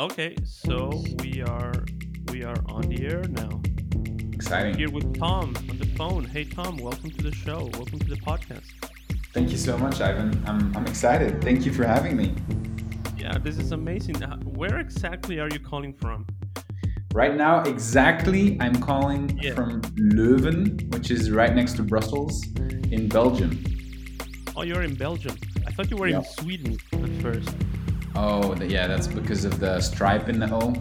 Okay, so we are we are on the air now. Exciting. Here with Tom on the phone. Hey Tom, welcome to the show. Welcome to the podcast. Thank you so much, Ivan. I'm, I'm excited. Thank you for having me. Yeah, this is amazing. Where exactly are you calling from? Right now, exactly, I'm calling Yeah. from Leuven, which is right next to Brussels in Belgium. Oh, you're in Belgium. I thought you were in Sweden at first. Oh, yeah, that's because of the stripe in the O.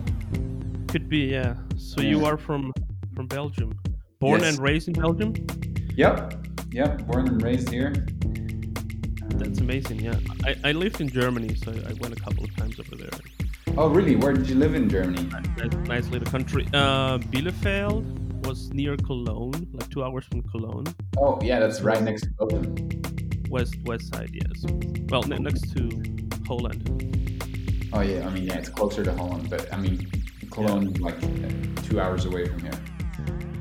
Could be, yeah. So you are from from Belgium. Born Yes. and raised in Belgium? Yep, yep, born and raised here. That's amazing, yeah. I, I lived in Germany, so I went a couple of times over there. Oh, really? Where did you live in Germany? Nice, nice little country. Uh, Bielefeld was near Cologne, like two hours from Cologne. Oh, yeah, that's right next to Belgium. West west side, yes. Well, ne- next to Holland. Oh, yeah, I mean, yeah, it's closer to Holland, but I mean, Cologne is like two hours away from here.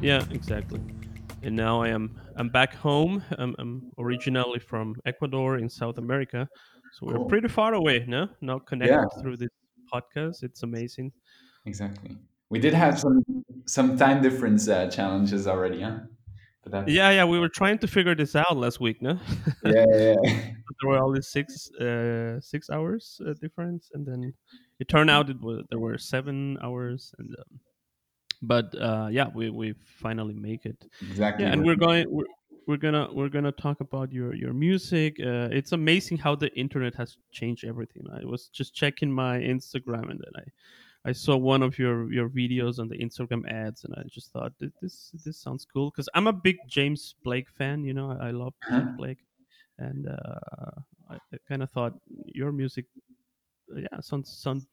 Yeah, exactly. And now I am I'm back home. I'm, I'm originally from Ecuador in South America, so we're Cool. pretty far away. No, now connected Yeah. through this podcast. It's amazing. Exactly. We did have some some time difference uh, challenges already, huh? Yeah, yeah. We were trying to figure this out last week. No, yeah, yeah, yeah. there were only six uh, six hours uh, difference, and then it turned out it was there were seven hours, and um, but uh, yeah, we we finally make it. exactly. yeah and we're going we're, we're gonna we're gonna talk about your your music uh, it's amazing how the internet has changed everything i was just checking my instagram and then i i saw one of your your videos on the instagram ads and i just thought this this sounds cool. Because i'm a big james blake fan you know i, I love Uh-huh. james blake. And uh i, I kind of thought your music uh, yeah sounds sound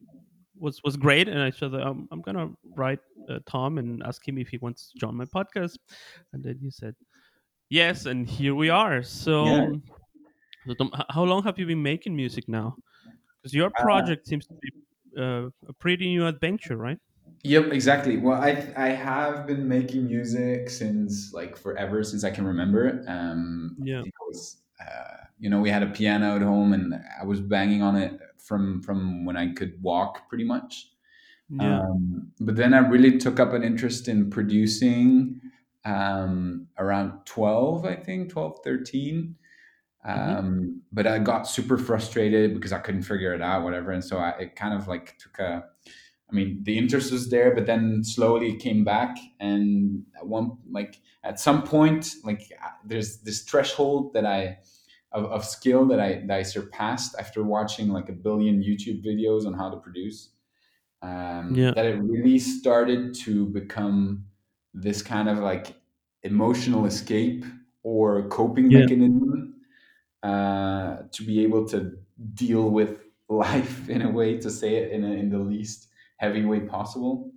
was was great. And i said um, i'm gonna write uh, tom and ask him if he wants to join my podcast. And then he said yes and here we are. So, Yeah. so Tom, how long have you been making music now? Because your Uh, project seems to be uh, a pretty new adventure right Yep, exactly. Well, I I have been making music since like forever, since I can remember. Um, Yeah. I think it was, uh, you know, we had a piano at home, and I was banging on it from from when I could walk, pretty much. yeah Um, but then I really took up an interest in producing um, around 12, I think, 12, 13. Mhm. Um, But I got super frustrated because I couldn't figure it out, whatever. And so I, it kind of like took a, I mean, the interest was there, but then slowly it came back. And at one, like at some point, like there's this threshold that I, of, of skill that I, that I surpassed after watching like a billion YouTube videos on how to produce um, Yeah. that it really started to become this kind of like emotional escape or coping Yeah. mechanism uh, to be able to deal with life in a way, to say it in, a, in the least heavy way possible.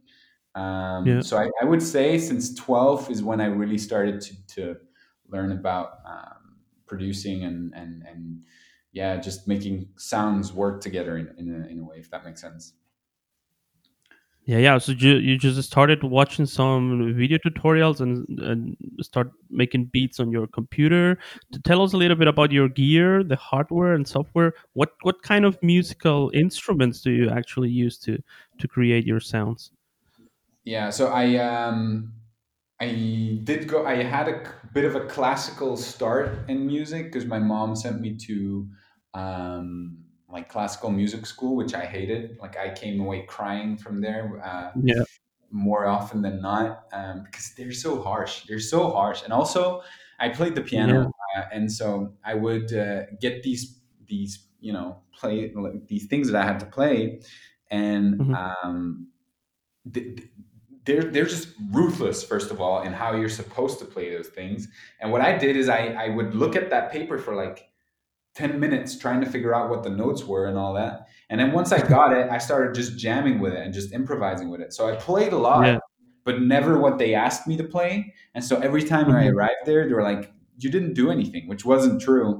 Um, Yeah. So I, I would say since 12 is when I really started to, to learn about um, producing and, and, and yeah, just making sounds work together in, in, a, in a way, if that makes sense. Yeah yeah so you, you just started watching some video tutorials and, and start making beats on your computer. To tell us a little bit about your gear the hardware and software. What what kind of musical instruments do you actually use to to create your sounds? Yeah, so I um I did go I had a bit of a classical start in music because my mom sent me to um like classical music school which I hated. Like I came away crying from there uh, yeah more often than not um, because they're so harsh. They're so harsh. And also I played the piano uh, and so I would uh, get these these you know play like, these things that I had to play and Mhm. um th- th- they're they're just ruthless first of all in how you're supposed to play those things and what i did is i i would look at that paper for like 10 minutes trying to figure out what the notes were and all that and then once i got it i started just jamming with it and just improvising with it so i played a lot Yeah. but never what they asked me to play and so every time i Mhm. arrived there they were like you didn't do anything which wasn't true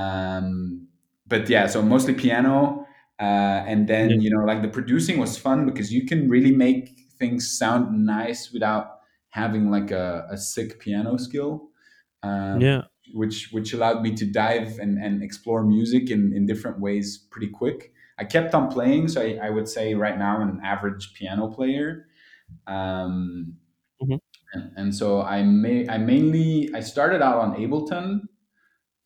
um, but yeah so mostly piano uh, and then Yeah. you know like the producing was fun because you can really make things sound nice without having like a, a sick piano skill um, yeah which which allowed me to dive and, and explore music in, in different ways pretty quick I kept on playing. So I, I would say right now I'm an average piano player. Um, Mhm. and, and so I may I mainly I started out on Ableton,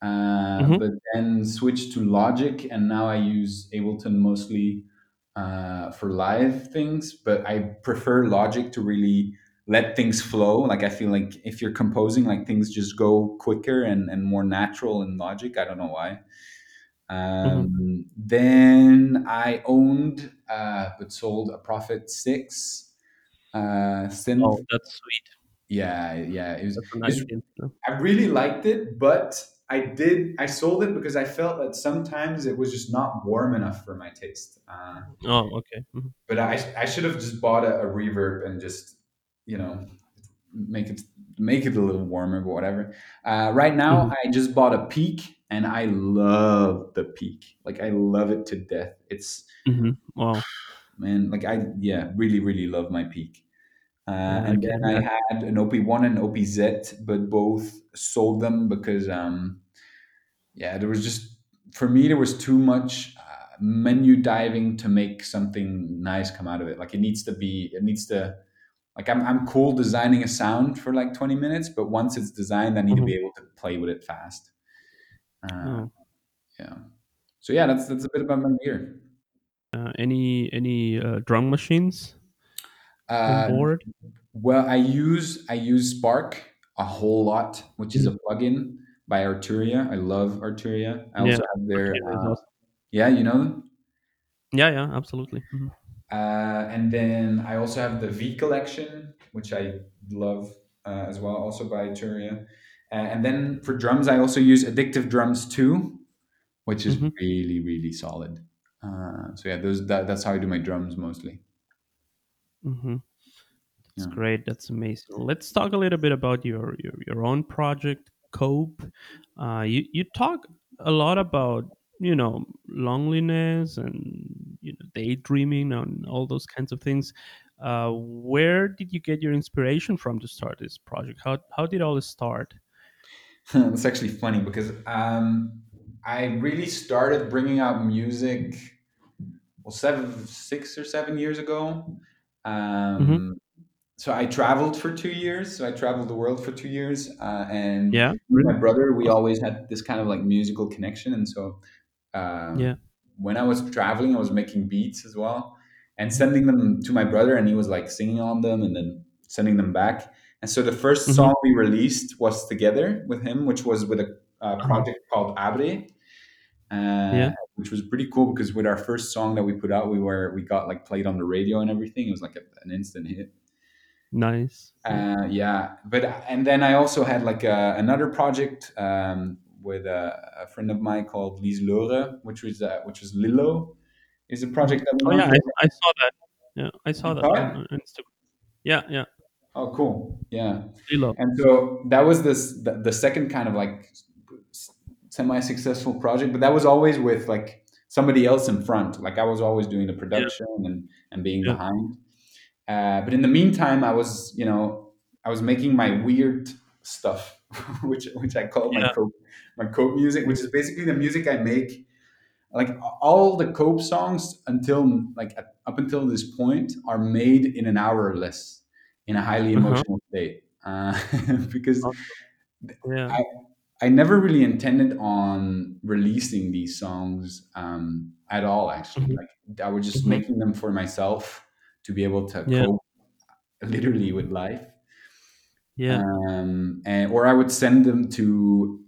uh, Mhm. but then switched to Logic, and now I use Ableton mostly uh, for live things. But I prefer Logic to really let things flow. Like I feel like if you're composing, like things just go quicker and, and more natural in Logic. I don't know why. Mhm. Um, then I owned uh, but sold a Prophet Six uh, synth. Oh, that's sweet. Yeah, yeah. It was, a nice skin. Yeah. I really liked it, but I did I sold it because I felt that sometimes it was just not warm enough for my taste. Uh, Oh, okay. Mhm. but I I should have just bought a, a reverb and just you know make it make it a little warmer, but whatever. Uh, right now, Mhm. I just bought a Peak, and I love the Peak. Like I love it to death. It's Mhm. Wow. man, like I yeah, really really love my Peak. Uh, Yeah, and then I had an OP1 and OPZ, but both sold them because, um, yeah, there was just, for me, there was too much uh, menu diving to make something nice come out of it. Like it needs to be, it needs to, like I'm, I'm cool designing a sound for like 20 minutes, but once it's designed, I need to Mhm. be able to play with it fast. Uh, Oh. yeah. So yeah, that's, that's a bit about my gear. Uh, any any uh, drum machines Uh, board? Well, I use I use Spark a whole lot, which is a Mhm. plugin by Arturia. I love Arturia. I Yeah. also have their uh, yeah, you know them. Yeah, yeah, absolutely. Mhm. Uh, and then I also have the V collection, which I love uh, as well, also by Arturia. Uh, and then for drums, I also use Addictive Drums too, which is Mhm. really really solid. Uh, so yeah, those that, that's how I do my drums mostly. Mhm. That's Yeah. great. That's amazing. Let's talk a little bit about your your, your own project, Cope. Uh, you you talk a lot about you know loneliness and you know daydreaming and all those kinds of things. Uh, where did you get your inspiration from to start this project? How how did all this start? it's actually funny because um, I really started bringing out music well seven, six or seven years ago. Um, so I traveled for two years. So I traveled the world for two years, uh, and Yeah, my brother, we always had this kind of like musical connection. And so Yeah. When I was traveling, I was making beats as well and sending them to my brother, and he was like singing on them and then sending them back. And so the first hmm song we released was together with him, which was with a, a Uh-huh. project called Abre, uh, Yeah. which was pretty cool because with our first song that we put out, we were we got like played on the radio and everything. It was like a, an instant hit. Nice. Yeah. Uh, yeah, but and then I also had like a, another project um, with a, a friend of mine called Lise Lore, which was uh, which was Lilo. Is a project that Oh yeah, I, I saw that. Yeah, I saw that on, Instagram. Yeah, yeah. Oh, cool. Yeah. Lilo. And so that was this the, the second kind of like semi-successful project, but that was always with like somebody else in front. Like I was always doing the Yeah, production and and being yeah. behind. Uh, but in the meantime, I was you know I was making my weird stuff, which which I call my cope my cope music, which is basically the music I make. Like all the cope songs until like up until this point are made in an hour or less in a highly Uh-huh. emotional state uh, because Yeah. I, I never really intended on releasing these songs um, at all. Actually, Mhm. like I was just Mhm. making them for myself to be able to Yeah. cope literally with life, Yeah. um, and or I would send them to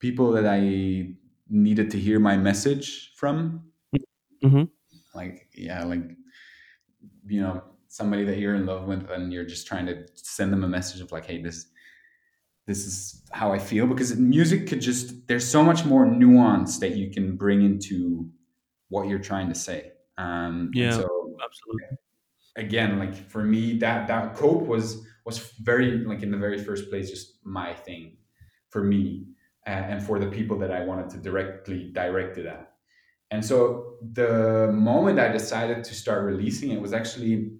people that I needed to hear my message from. Mhm. Like yeah, like you know somebody that you're in love with, and you're just trying to send them a message of like, hey, this this is how I feel because music could just there's so much more nuance that you can bring into what you're trying to say. Um, Yeah. so Absolutely. again, like for me, that that cope was was very like in the very first place just my thing for me uh, and for the people that I wanted to directly direct it at. And so the moment I decided to start releasing it was actually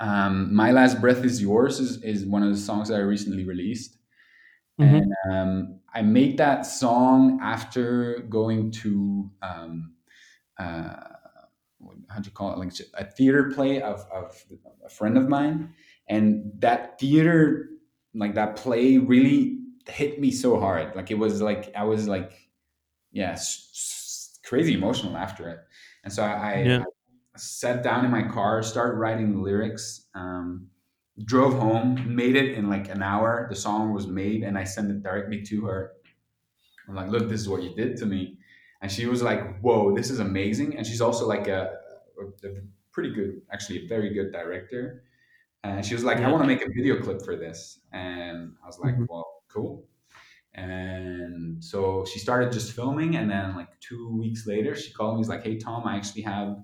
um, "My Last Breath Is Yours" is, is one of the songs that I recently released Mhm. and um, I made that song after going to um, uh, how do you call it like a theater play of, of a friend of mine and that theater like that play really hit me so hard like it was like i was like yeah s- s- crazy emotional after it and so i, Yeah. I sat down in my car started writing the lyrics um, drove home made it in like an hour the song was made and i sent it directly to her I'm like, look, this is what you did to me. And she was like, whoa, this is amazing. And she's also like a, a, a pretty good, actually, a very good director. And she was like, I want to make a video clip for this. And I was like, Mhm. well, cool. And so she started just filming. And then, like, two weeks later, she called me. She's like, hey, Tom, I actually have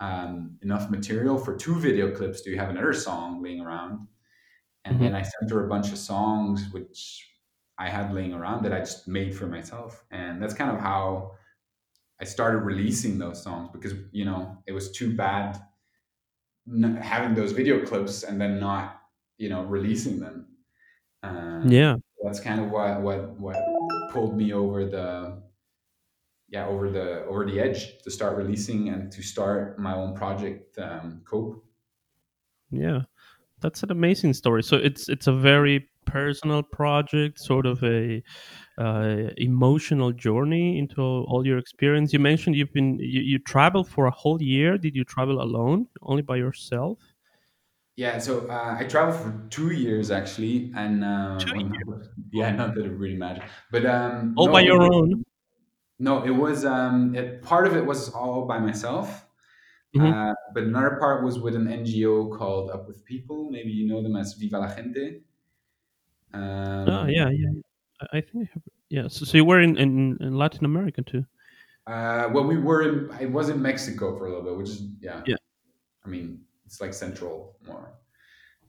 um, enough material for two video clips. Do you have another song laying around? And Mhm. then I sent her a bunch of songs, which I had laying around that I just made for myself. And that's kind of how I started releasing those songs because, you know, it was too bad having those video clips and then not, you know, releasing them. Um, Yeah. that's kind of what, what, what pulled me over the, yeah, over the, over the edge to start releasing and to start my own project, um, Cope. Yeah. That's an amazing story. So it's it's a very personal project, sort of a uh, emotional journey into all your experience. You mentioned you've been you, you traveled for a whole year. Did you travel alone, only by yourself? Yeah, so uh, I traveled for two years actually, and uh, Two well, not, years, yeah, not that it really matters, but um, all by no, your own. no, it was um, it, part of it was all by myself, hmm uh, but another part was with an NGO called Up with People. Maybe you know them as Viva la Gente. Um, yeah, yeah. yeah. I think I have. Yeah. So, so you were in, in, in Latin America too. uh, well, we were in, I was in Mexico for a little bit, which is yeah, Yeah. I mean it's like central more.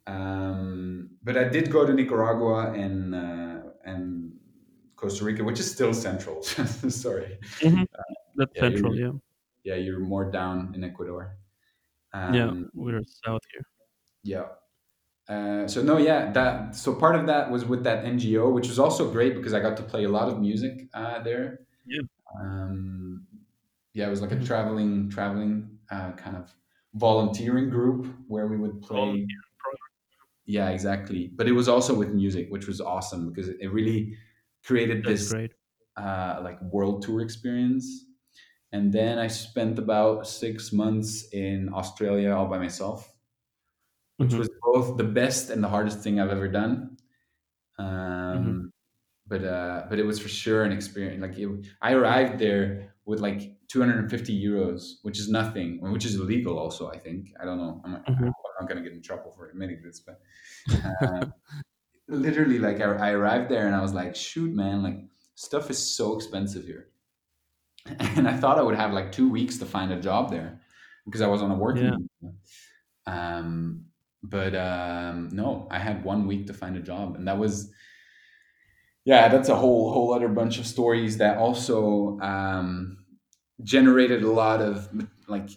Um, but I did go to Nicaragua and uh, and Costa Rica, which is still central. Sorry, hmm That's yeah, central. you're Yeah. yeah you're more down in Ecuador. Yeah. Um, We're south here. yeah. Uh, so no, yeah, that so part of that was with that NGO, which was also great because I got to play a lot of music uh, there. Yeah. Um, yeah, it was like a hmm traveling traveling uh, kind of volunteering group where we would play Yeah, exactly. But it was also with music, which was awesome because it really created this great. uh, like world tour experience. And then I spent about six months in Australia all by myself, which hmm was both the best and the hardest thing I've ever done. Um, but uh, but it was for sure an experience. Like it, I arrived there with like 250 euros, which is nothing, which is illegal. Also, I think I don't know. I'm, I'm hmm not going to get in trouble for admitting this, but uh, literally like I, I arrived there and I was like, shoot, man, like stuff is so expensive here. And I thought I would have like two weeks to find a job there because I was on a working visa. Um, but um, no, I had one week to find a job, and that was yeah, that's a whole whole other bunch of stories that also um, generated a lot of like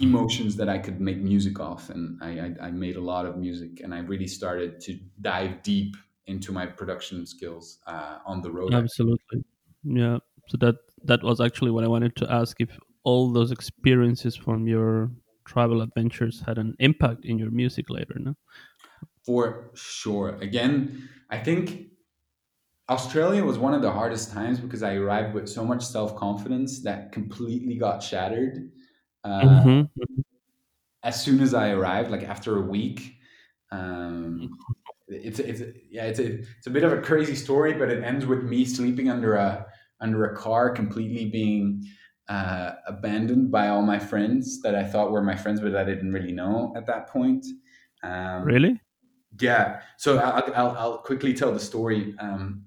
emotions that I could make music off, and I, I I made a lot of music, and I really started to dive deep into my production skills uh, on the road. Absolutely. Yeah. So that that was actually what I wanted to ask if all those experiences from your travel adventures had an impact in your music later, no? for sure. Again, I think Australia was one of the hardest times because I arrived with so much self confidence that completely got shattered uh, Mhm. as soon as I arrived. Like after a week, um, it's it's yeah, it's a it's a bit of a crazy story, but it ends with me sleeping under a under a car, completely being uh, abandoned by all my friends that I thought were my friends, but I didn't really know at that point. Um, Really? yeah, so I'll, I'll, I'll quickly tell the story. Um,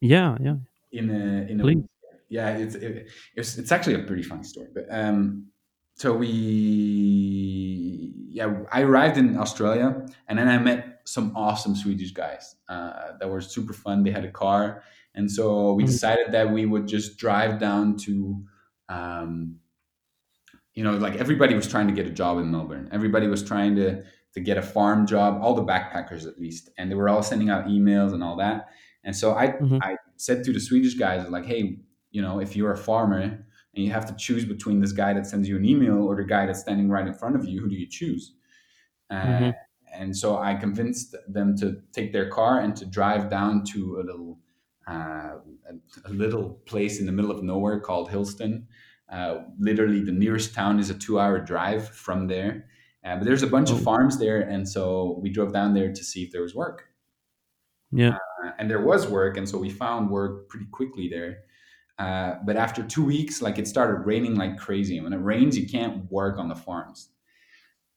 Yeah, yeah. in a in a Please. yeah it's it, it's it's actually a pretty funny story but um so we yeah i arrived in australia and then i met some awesome swedish guys uh, that were super fun they had a car and so we Mhm. decided that we would just drive down to um, you know, like everybody was trying to get a job in Melbourne. Everybody was trying to to get a farm job, all the backpackers at least, and they were all sending out emails and all that. And so I Mhm. I said to the Swedish guys like, hey, you know, if you're a farmer, and you have to choose between this guy that sends you an email or the guy that's standing right in front of you. Who do you choose? Uh, hmm and so I convinced them to take their car and to drive down to a little uh, a, little place in the middle of nowhere called Hillston. Uh, literally, the nearest town is a two-hour drive from there. Uh, but there's a bunch of Oh, farms there, and so we drove down there to see if there was work. yeah. Uh, and there was work, and so we found work pretty quickly there. Uh, but after two weeks, like it started raining like crazy. And when it rains, you can't work on the farms.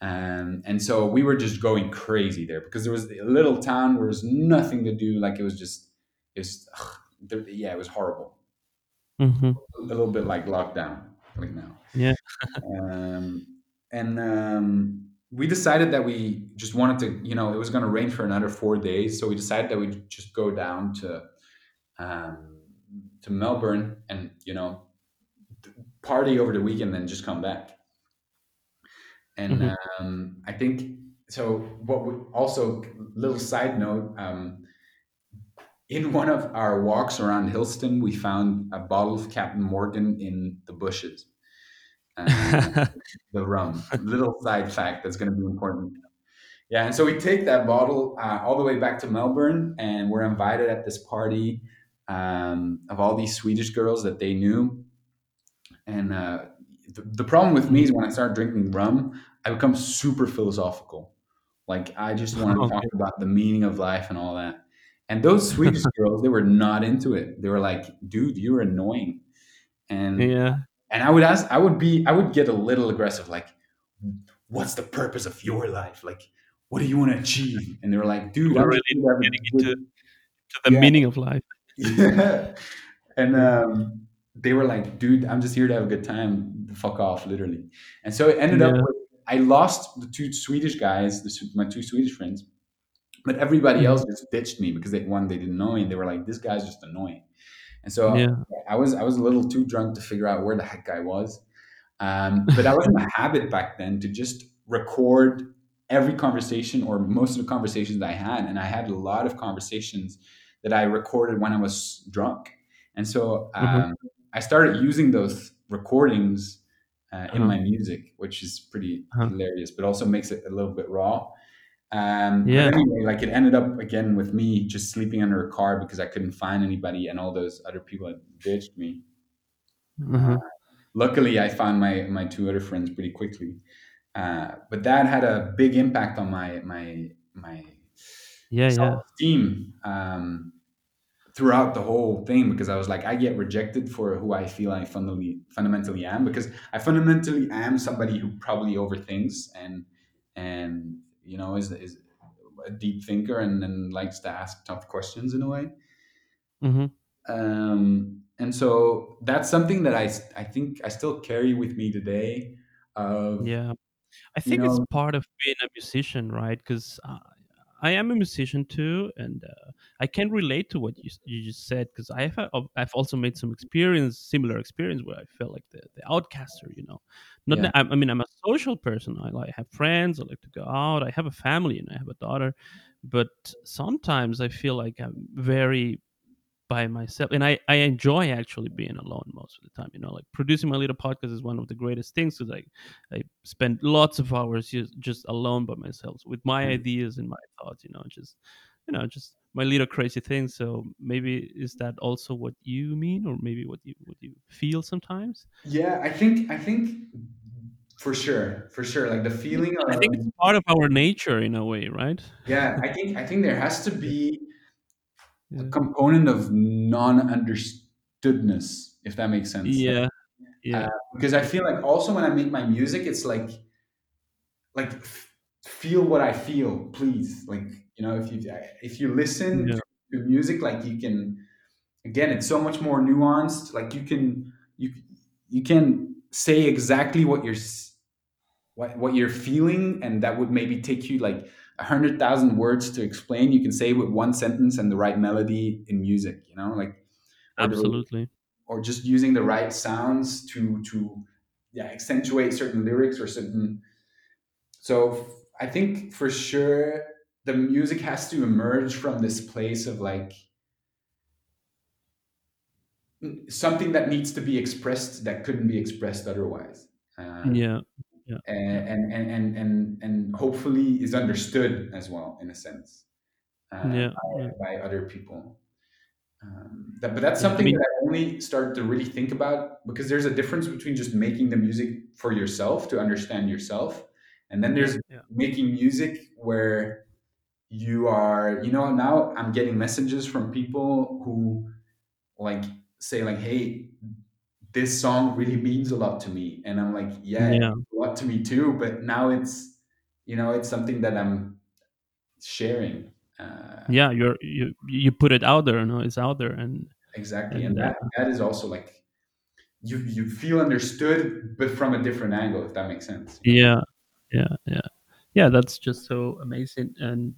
Um, and so we were just going crazy there because there was a little town where there was nothing to do. Like it was just, it was, ugh, yeah, it was horrible. hmm A little bit like lockdown, like now. Yeah. Um, and um, we decided that we just wanted to, you know, it was going to rain for another four days. So we decided that we'd just go down to, um, to Melbourne and, you know, party over the weekend and just come back. And hmm um, I think so. What we also little side note. Um, in one of our walks around Hillston, we found a bottle of Captain Morgan in the bushes. Uh, the rum. Little side fact that's going to be important. Yeah, and so we take that bottle uh, all the way back to Melbourne, and we're invited at this party um, of all these Swedish girls that they knew. And uh, the, the problem with me is when I start drinking rum, I become super philosophical. Like I just want to talk about the meaning of life and all that. And those Swedish girls, they were not into it. They were like, "Dude, you're annoying." And Yeah. and I would ask, I would be, I would get a little aggressive, like, "What's the purpose of your life? Like, what do you want to achieve?" And they were like, "Dude, I'm really here to have getting into the yeah, meaning of life. yeah." And um, they were like, "Dude, I'm just here to have a good time. Fuck off, literally." And so it ended up with I lost the two Swedish guys, the, my two Swedish friends, but everybody Mhm. else just ditched me because they one they didn't know me and they were like, "This guy's just annoying." And so Yeah. I was I was a little too drunk to figure out where the heck I was. Um, but that was my habit back then to just record every conversation or most of the conversations I had, and I had a lot of conversations that I recorded when I was drunk. And so Mhm. um, I started using those recordings uh, in Uh-huh. my music, which is pretty Uh-huh. hilarious, but also makes it a little bit raw. Um, Yeah. anyway, like it ended up again with me just sleeping under a car because I couldn't find anybody, and all those other people had ditched me. Uh, Uh-huh. luckily, I found my my two other friends pretty quickly, uh, but that had a big impact on my my my Yeah, self yeah. um, throughout the whole thing because I was like, I get rejected for who I feel I fundamentally fundamentally am because I fundamentally am somebody who probably overthinks and and you know is is a deep thinker and, and likes to ask tough questions in a way. Mhm. Um, and so that's something that I I think I still carry with me today. Of Yeah. I you think it's part of being a musician, right? Because uh, I am a musician too, and uh, I can relate to what you you just said. Because I have a- I've also made some experience, similar experience, where I felt like the the outcaster. You know, not yeah, I, I mean I'm a social person. I like have friends. I like to go out. I have a family, and I have a daughter. But sometimes I feel like I'm very by myself and I, I enjoy actually being alone most of the time you know like producing my little podcast is one of the greatest things because I, I spend lots of hours just, just alone by myself with my mm. ideas and my thoughts you know just you know just my little crazy things so maybe is that also what you mean or maybe what you what you feel sometimes yeah. I think I think for sure, for sure, like the feeling i think it's part of our nature in a way right yeah. I think I think there has to be a component of non-understoodness, if that makes sense. Yeah uh, yeah because I feel like also when I make my music, it's like like feel what I feel, please. Like you know, if you if you listen yeah to, to music, like you can again, it's so much more nuanced. Like you can you you can say exactly what you're what what you're feeling, and that would maybe take you like a hundred thousand words to explain. You can say with one sentence and the right melody in music. You know, like or the absolutely or just using the right sounds to to yeah accentuate certain lyrics or certain so i think for sure the music has to emerge from this place of like something that needs to be expressed that couldn't be expressed otherwise. Uh, yeah yeah. And, and, and, and, and hopefully is understood as well in a sense uh, yeah by, by other people. Um, that, but that's yeah i something that I only started to really think about because there's a difference between just making the music for yourself to understand yourself, and then there's yeah. making music where you are, you know, now I'm getting messages from people who like say like, "Hey, this song really means a lot to me," and I'm like, "Yeah, yeah. a lot to me too," but now it's, you know, it's something that I'm sharing. Uh, yeah you're you you put it out there no it's out there and exactly, and and that uh, that is also like you you feel understood, but from a different angle, if that makes sense. Yeah yeah yeah. Yeah that's just so amazing. And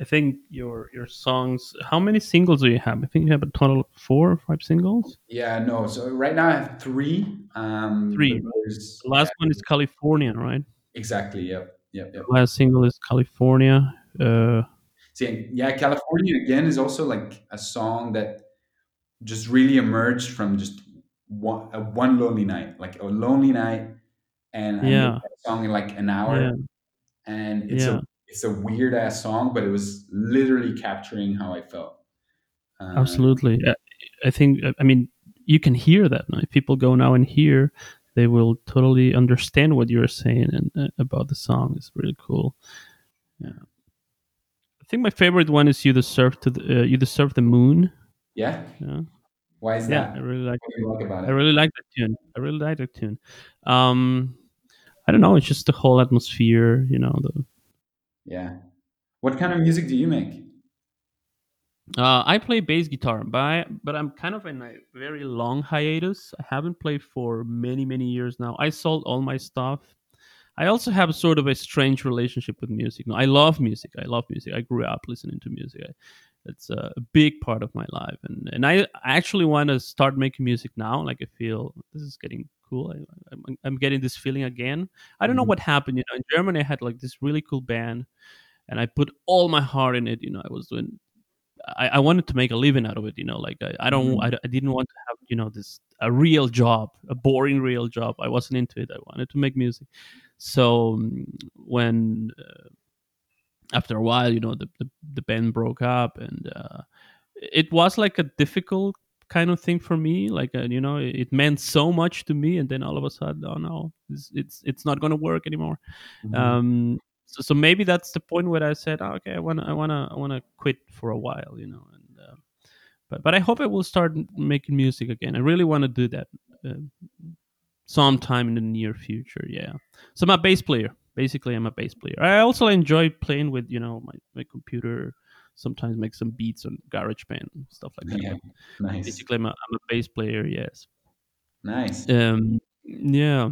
i think your your songs how many singles do you have? I think you have a total of four or five singles? Yeah, no. So right now I have three, um, three. the yeah, last one is california right? Exactly. Yep, yep, yep. last single is california uh See, yeah, California again is also like a song that just really emerged from just one, a one lonely night, like a lonely night, and I made yeah. that song in like an yeah. Hour, and it's a yeah it's a weird ass song, but it was literally capturing how I felt. Uh, absolutely. I think i mean you can hear that now. if people go now and hear they will totally understand what you're saying and uh, about the song. It's really cool. Yeah. I think my favorite one is you deserve to the, uh, you deserve the moon. Yeah, yeah. Why is yeah that? i really like you like i really like that tune. I really like that tune. Um i don't know it's just the whole atmosphere you know the Yeah. What kind of music do you make? uh, I play bass guitar, but I, but I'm kind of in a very long hiatus. I haven't played for many many years now. I sold all my stuff. I also have sort of a strange relationship with music. No, I love music. I love music. I grew up listening to music. I, it's a big part of my life, and and I actually want to start making music now. Like I feel this is getting cool. I, I'm, I'm getting this feeling again. I don't know Mhm. what happened. You know, in Germany, I had like this really cool band, and I put all my heart in it. You know, I was doing I, I wanted to make a living out of it. You know, like I, I don't, Mhm. I, I didn't want to have, you know, this a real job, a boring real job. I wasn't into it. I wanted to make music. So um, when uh, after a while, you know, the the, the band broke up, and uh, it was like a difficult kind of thing for me. Like uh, you know, it, it meant so much to me, and then all of a sudden, oh no, it's it's, it's not going to work anymore Mhm. um so, so maybe that's the point where i said oh, okay i want to i want to i want to quit for a while you know and uh, but but i hope i will start making music again i really want to do that uh, sometime in the near future yeah so i'm a bass player basically i'm a bass player i also enjoy playing with you know my, my computer sometimes make some beats on GarageBand and stuff like that Yeah. Nice. basically i'm a, I'm a bass player yes Nice. um yeah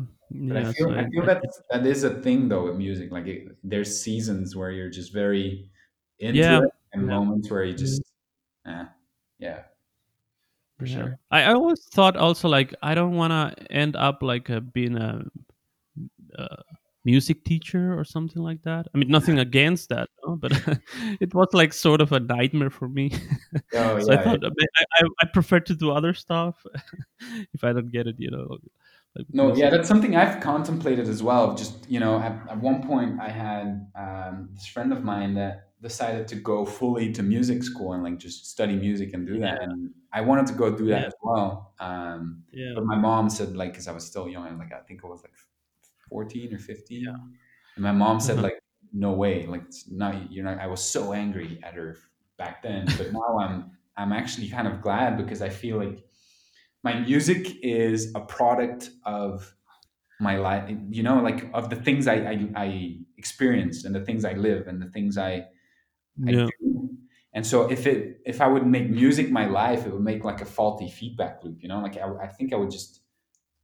But I yeah so feel I I, feel I that that is a thing though with music. Like it, there's seasons where you're just very into yeah it, and yeah moments where you just, eh, yeah, for Yeah, sure. I, I always thought also like I don't want to end up like uh, being a, uh music teacher or something like that. I mean, nothing against that, no? but it was like sort of a nightmare for me. Oh so I thought uh, I, I I prefer to do other stuff if I don't get it, you know, like No, yeah, that's something I've contemplated as well. Just you know, at, at one point, I had um, this friend of mine that decided to go fully to music school and like just study music and do that. And I wanted to go do that yeah, as well. Um, yeah, but my mom said like, because I was still young, like I think I was like fourteen or yeah. fifteen, and my mom said like, no way, like it's not you're not. I was so angry at her back then, but now I'm I'm actually kind of glad because I feel like my music is a product of my life you know like of the things I, I i experienced and the things i live and the things i i Yeah. do and so if it if i would make music my life it would make like a faulty feedback loop you know like i, I think i would just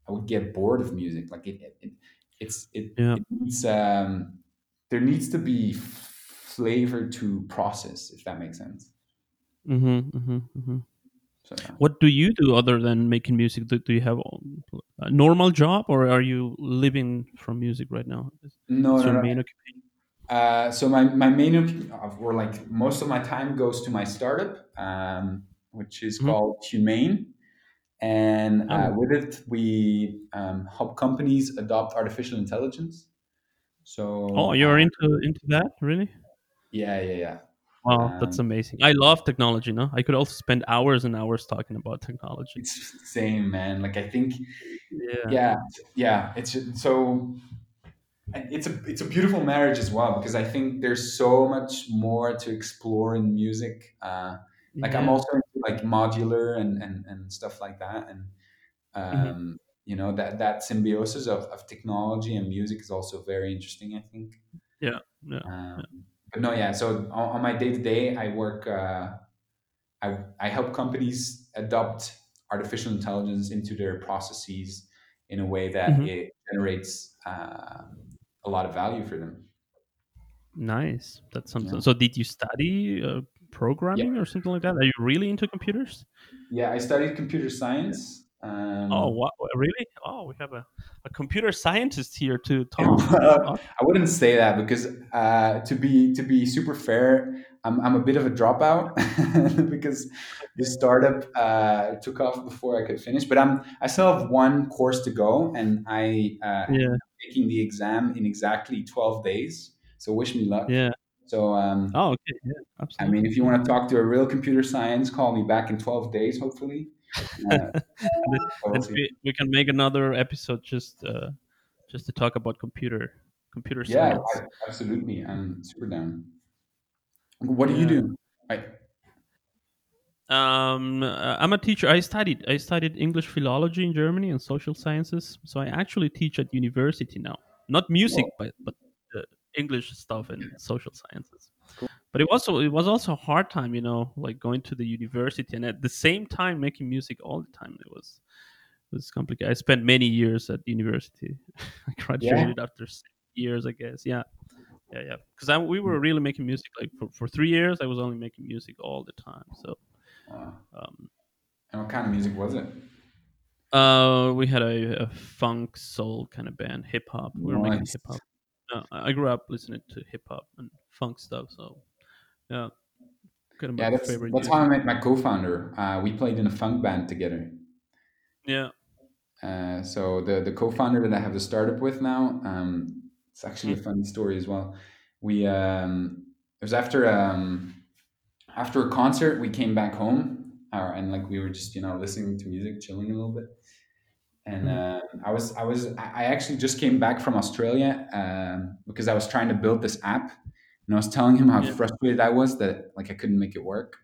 i would get bored of music like it, it, it it's it, Yeah. it needs um there needs to be flavor to process if that makes sense Mm-hmm, mm-hmm, mm-hmm. so yeah What do you do other than making music? Do, do you have a normal job, or are you living from music right now? No no no main occupation? Uh, so my, my main op- or like most of my time goes to my startup, um, which is Mhm. called Humane, and uh, Oh, with it we um, help companies adopt artificial intelligence. So, oh, you're uh, into into that, really? yeah, yeah, yeah. Wow, that's Um, amazing. I love technology. No, I could also spend hours and hours talking about technology. it's the same, man. Like I think, Yeah. yeah, yeah. It's so and it's a it's a beautiful marriage as well because I think there's so much more to explore in music. Uh, like I'm also like modular and and, and stuff like that, and Mhm. um, you know that that symbiosis of, of technology and music is also very interesting. I think. Yeah. Yeah. Um, Yeah. but no, yeah. So on, on my day to day, I work. Uh, I I help companies adopt artificial intelligence into their processes in a way that Mhm. it generates uh, a lot of value for them. Nice. That's something. Yeah. So, did you study uh, Yeah. programming or something like that? Are you really into computers? Yeah. I studied computer Yeah. science. Oh, Um, wow. Really? Oh, we have a, a computer scientist here to talk. Well. I wouldn't say that because uh, to be to be super fair, I'm, I'm a bit of a dropout because the startup uh, took off before I could finish. But I'm I still have one course to go, and I uh, am taking the exam in exactly 12 days. So wish me luck. Yeah. So um, Oh, okay. Yeah. I mean, if you want to talk to a real computer science, call me back in 12 days, hopefully. Uh, then we'll then see. we, we can make another episode just uh, just to talk about computer computer Yeah, science. I, absolutely. I'm super down. What do you do? I, Um, uh, I'm a teacher. I studied I studied English philology in Germany and social sciences. So I actually teach at university now. Not music, well, but but English stuff and social sciences. cool. But it also it was also a hard time, you know, like going to the university and at the same time making music all the time. It was it was complicated. I spent many years at university. I Yeah. graduated after six years, I guess. Yeah, yeah, yeah. Because we were really making music. Like for, for three years, I was only making music all the time. So um, and what kind of music was it? Uh, we had a, a funk soul kind of band, hip hop. We were making hip hop. Uh, I grew up listening to hip hop and funk stuff, so yeah, kind of my Yeah, that's favorite that's how I met my co-founder. Uh, we played in a funk band together. Yeah. Uh, so the the co-founder that I have the startup with now, um, it's actually a Mhm. funny story as well. We um, it was after um, after a concert, we came back home, uh, and like we were just you know listening to music, chilling a little bit. And Mhm. uh, I was I was I actually just came back from Australia um, because I was trying to build this app, and I was telling him how Yeah. frustrated I was that like I couldn't make it work.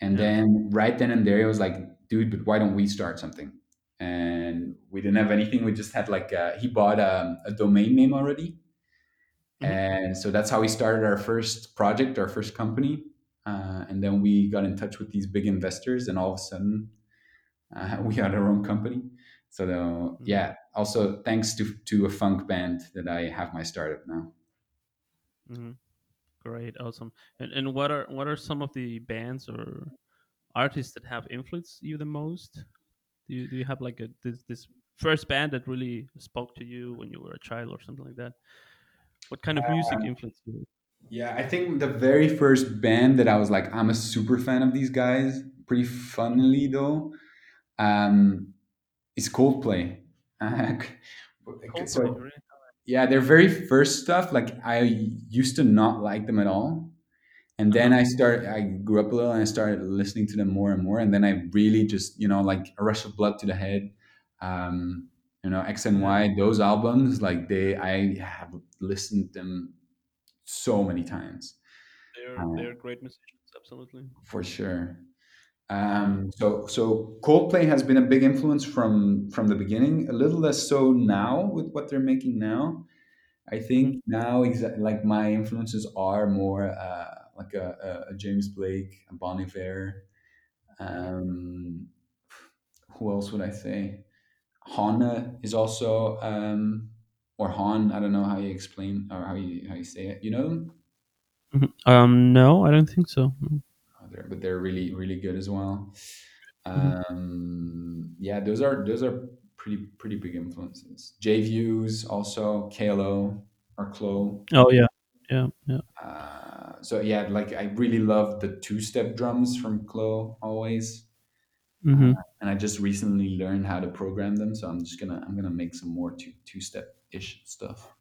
And Yeah. then right then and there, he was like, "Dude, but why don't we start something?" And we didn't have anything. We just had like uh he bought um, a domain name already, Mhm. and so that's how we started our first project, our first company. Uh, and then we got in touch with these big investors, and all of a sudden, uh, we had our own company. So Mhm. yeah, also thanks to to a funk band that I have my startup now. Mhm. Great. Awesome. And and what are what are some of the bands or artists that have influenced you the most? Do you do you have like a this this first band that really spoke to you when you were a child or something like that? What kind of music influenced you? Yeah, I think the very first band that I was like, I'm a super fan of these guys. Pretty funnily though, um, is Coldplay. So Coldplay, really? yeah, their very first stuff, like I used to not like them at all, and then. I started. I grew up a little, and I started listening to them more and more, and then I really just, you know, like a rush of blood to the head. Um, you know, X and Y, those albums, like they, I have listened to them so many times. They're Uh, they're great musicians, absolutely. for sure. Um, so so Coldplay has been a big influence from from the beginning. A little less so now with what they're making now. I think now exa- like my influences are more uh, like a, a, a James Blake, a Bon Iver. Um, who else would I say? Hanne is also um, or Han. I don't know how you explain or how you how you say it. You know them? Mhm. Um, no, I don't think so. Oh, but they're really really good as well. Mhm. Um, yeah, those are those are pretty pretty big influences. J Views also KLO or Klo. Oh yeah, yeah, yeah. Uh, so yeah, like I really love the two step drums from Klo always. hmm and I just recently learned how to program them. So I'm just gonna I'm gonna make some more two two step ish stuff.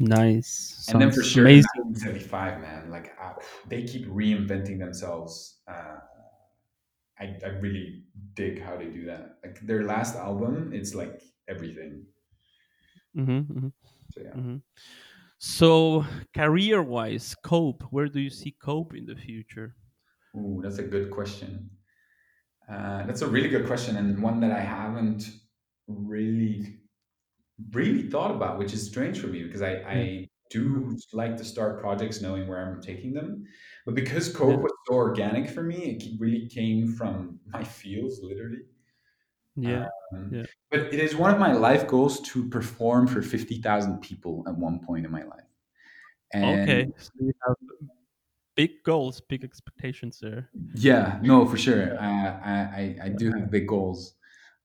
Nice. And then for sure, amazing. 1975 man, like uh, they keep reinventing themselves. Uh, I I really dig how they do that. Like their last album, it's like everything. hmm hmm So yeah. hmm So, career-wise, Cope, where do you see Cope in the future? Ooh, that's a good question. Uh, that's a really good question, and one that I haven't really really thought about, which is strange for me because I, I do like to start projects knowing where I'm taking them. But because Yeah. Was so organic for me, it really came from my feels, literally. Yeah. Um, Yeah. but it is one of my life goals to perform for 50,000 people at one point in my life. Okay. So you have big goals, big expectations there. yeah, no, for sure. Uh, I, I, I do have big goals.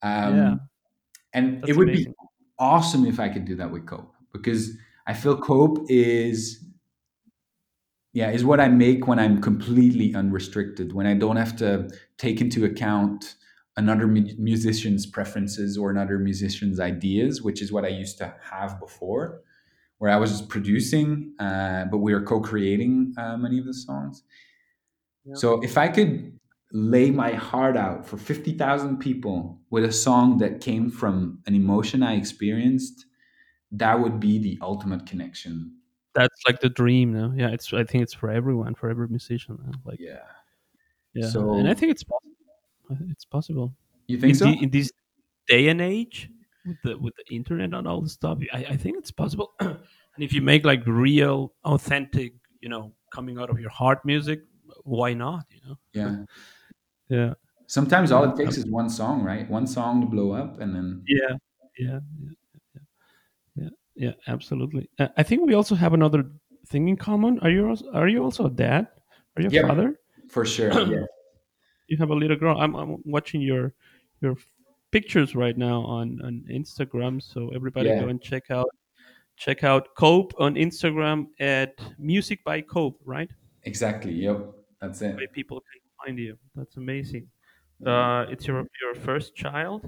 Yeah. Um, and it That's would be amazing. Awesome if I could do that with Cope because I feel Cope is yeah is what i make when i'm completely unrestricted when i don't have to take into account another musician's preferences or another musician's ideas which is what i used to have before where i was just producing uh, but we were co-creating uh, many of the songs Yeah. so if i could lay my heart out for 50000 people with a song that came from an emotion i experienced that would be the ultimate connection That's like the dream now. Yeah, it's I think it's for everyone, for every musician. uh, Like yeah yeah, and I think it's possible. It's possible. you think In so the in this day and age with the with the internet and all the stuff, I, I think it's possible. and if you make like real, authentic, you know, coming out of your heart music, why not? You know? yeah Yeah. Sometimes all it takes is one song, right? One song to blow up, and then Yeah, yeah, yeah, yeah, yeah, absolutely. Uh, I think we also have another thing in common. Are you also, are you also a dad? Are you a yeah, father? for sure. Yeah, you have a little girl. I'm, I'm watching your your pictures right now on on Instagram. So everybody yeah, go and check out check out Cope on Instagram at Music by Cope. Right, exactly. Yep, that's it. people can find you. That's amazing. Uh, it's your your first child.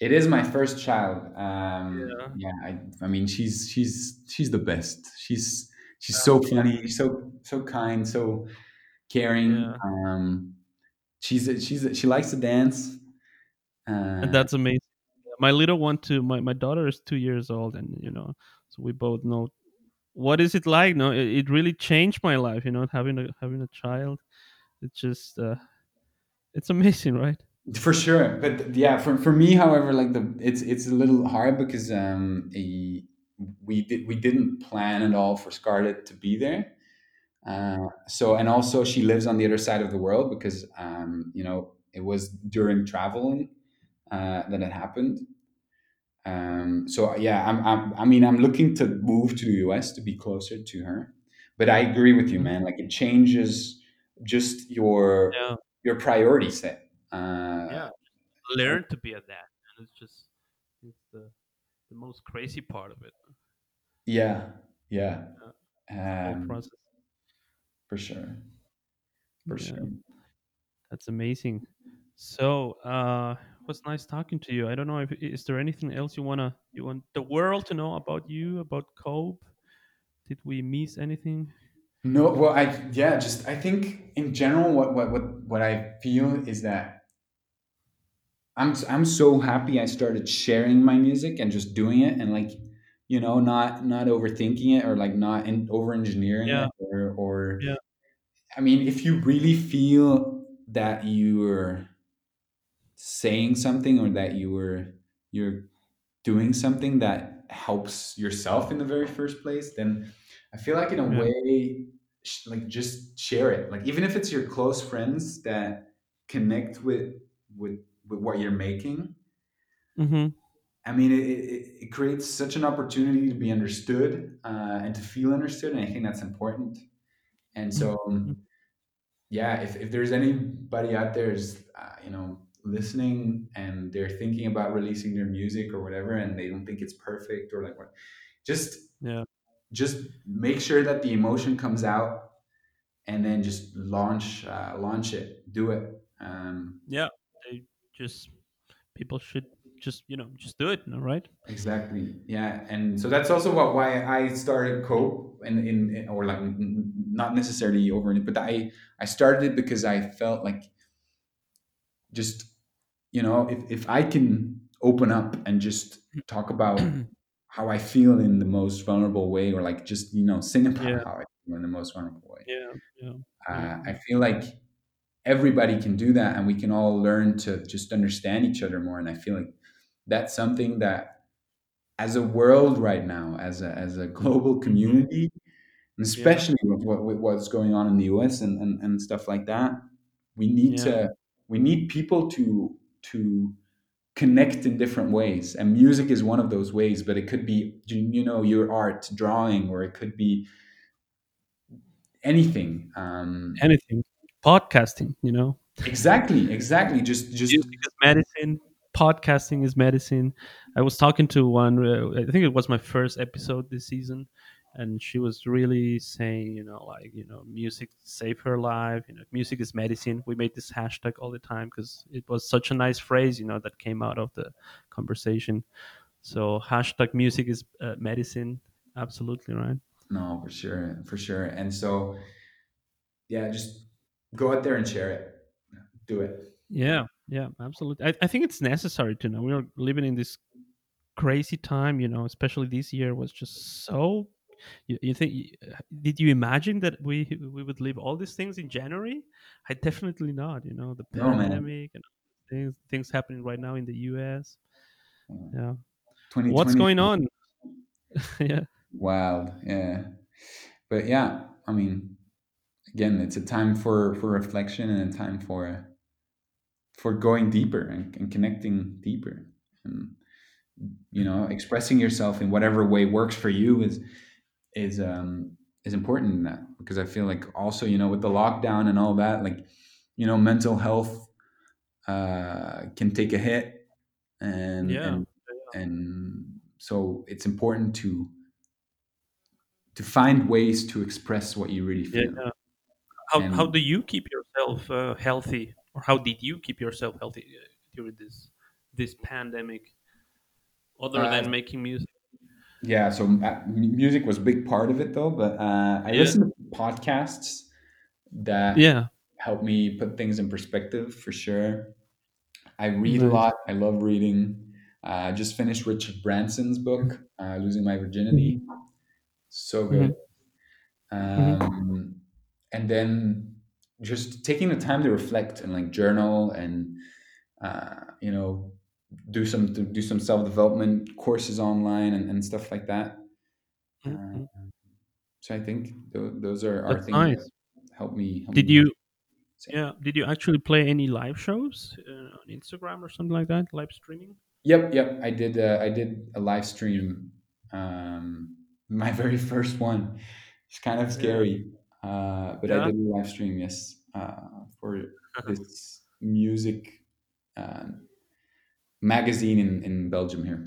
It is my first child. Um, Yeah. yeah, I, I mean, she's she's she's the best. She's she's so funny, so so kind, so caring. yeah. Um, she's a, she's a, she likes to dance. and Uh, that's amazing. My little one too. My my daughter is two years old, and you know, so we both know what is it like. No, it, it really changed my life. You know, having a having a child. It's just uh, it's amazing, right? For sure, but yeah, for, for me, however, like the it's it's a little hard because um a, we did we didn't plan at all for Scarlett to be there. Uh, so and also she lives on the other side of the world because um you know it was during traveling uh, that it happened. Um, so yeah, I'm, I'm I mean I'm looking to move to the US to be closer to her, but I agree with you, Mhm. man. Like it changes just your Yeah, your priority set. Uh, yeah. Learn to be a dad, and it's just it's the the most crazy part of it. Yeah, yeah, whole um, process. for sure, for Yeah, sure. that's amazing. So, uh, it was nice talking to you. I don't know if is there anything else you wanna you want the world to know about you about Cope? Did we miss anything? No, well, I yeah, just I think in general, what what what what I feel is that I'm I'm so happy I started sharing my music and just doing it and like you know not not overthinking it or like not in, over engineering Yeah, it or or yeah, I mean if you really feel that you're saying something or that you were you're doing something that helps yourself in the very first place, then I feel like in a yeah. way, sh- like just share it. Like even if it's your close friends that connect with with with what you're making. mm-hmm. I mean, it, it, it creates such an opportunity to be understood uh, and to feel understood, and I think that's important. And so, Mhm. um, yeah, if, if there's anybody out there, is, uh, you know, listening and they're thinking about releasing their music or whatever, and they don't think it's perfect or like what, just Yeah. Just make sure that the emotion comes out, and then just launch uh, launch it, do it. Um, Yeah. Just people should just you know just do it right Exactly. Yeah, and so that's also what why I started Cope, and in, in or like not necessarily over it, but I I started it because I felt like just you know if if I can open up and just talk about how I feel in the most vulnerable way, or like just you know sing about yeah. how I feel in the most vulnerable way, yeah yeah. Yeah uh, I feel like everybody can do that, and we can all learn to just understand each other more. And I feel like that's something that as a world right now, as a, as a global community, and yeah. especially with, what, with what's going on in the US and, and, and stuff like that, we need yeah. to we need people to to connect in different ways. And music is one of those ways, but it could be you know your art, drawing, or it could be anything. Um, anything podcasting you know exactly, exactly. Just just music is medicine podcasting is medicine i was talking to one uh, i think it was my first episode this season and she was really saying you know like you know music saved her life you know music is medicine we made this hashtag all the time because it was such a nice phrase you know that came out of the conversation so hashtag music is uh, medicine absolutely right no for sure, for sure. And so yeah, just go out there and share it. Do it. yeah yeah absolutely I, I think it's necessary to know we are living in this crazy time you know especially this year was just so you, you think did you imagine that we we would live all these things in january? I definitely not you know the No, pandemic and things things happening right now in the us mm. yeah. What's going on? Yeah. Wild. Yeah. But yeah, I mean, again, it's a time for for reflection and a time for for going deeper and, and connecting deeper. And you know, expressing yourself in whatever way works for you is is um is important in that because I feel like also, you know, with the lockdown and all that, like, you know, mental health uh can take a hit and yeah. and and so it's important to to find ways to express what you really feel. Yeah. how how do you keep yourself uh, healthy? Or how did you keep yourself healthy uh, during this this pandemic other uh, than making music yeah so uh, music was a big part of it though but uh, i yeah. listen to podcasts that yeah. help me put things in perspective for sure. I read a lot. I love reading. Uh, i just finished richard branson's book uh, losing my virginity. So good. Hmm hmm um, and then just taking the time to reflect and like journal and uh, you know do some do some self development courses online and, and stuff like that. Uh, hmm so I think th- those are, are that's things that nice help me help did me. you Say. Yeah. Did you actually play any live shows uh, on Instagram or something like that? Live streaming? Yep, yep. I did. Uh, I did a live stream. Um, my very first one. It's kind of Yeah. scary, uh, but I did a live stream. Yes, uh, for this music uh, magazine in, in Belgium here.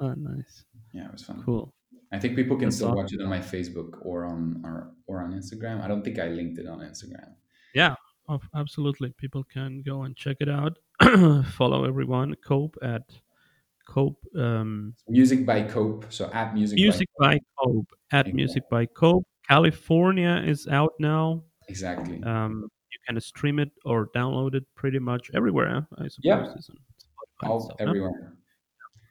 oh, nice. Yeah, it was fun. Cool. I think people can That's still awesome. watch it on my Facebook or on or, or on Instagram. I don't think I linked it on Instagram. Yeah. ab- Absolutely. People can go and check it out. Follow everyone. Cope at Cope. Um, Music by Cope. So at Music by music by Cope. At Exactly. Music by Cope. California is out now. Exactly. Um, you can stream it or download it pretty much everywhere. I suppose Yep. All everywhere.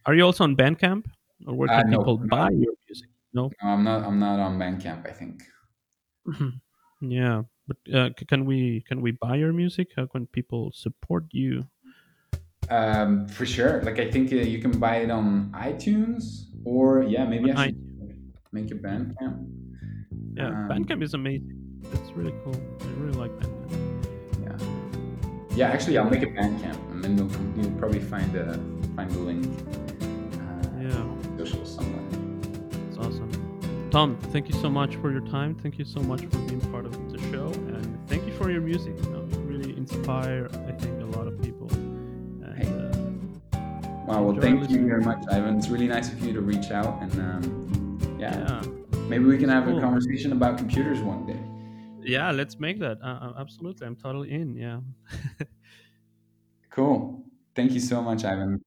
Are you also on Bandcamp, or where Uh, can no, people buy your music? No. No, I'm not. I'm not on Bandcamp. I think. Yeah, but uh, can we can we buy your music? How can people support you Um, for sure. Like I think uh, you can buy it on iTunes, or yeah, maybe on I should make a Bandcamp. yeah. Bandcamp Um, is amazing. That's really cool. I really like Bandcamp. Yeah. Actually, I'll make a Bandcamp, and then you'll, you'll probably find a find the link uh, Yeah, on somewhere. it's awesome. Tom, thank you so much for your time. Thank you so much for being part of the show, and thank you for your music. You know, you really inspire, I think, a lot of people. Hey. Uh, Wow. Well, thank you very much, Ivan. It's really nice of you to reach out, and um, yeah, Yeah, maybe we can have a conversation about computers one day. Yeah, let's make that. Uh, uh, absolutely, I'm totally in. Yeah. Cool. Thank you so much, Ivan.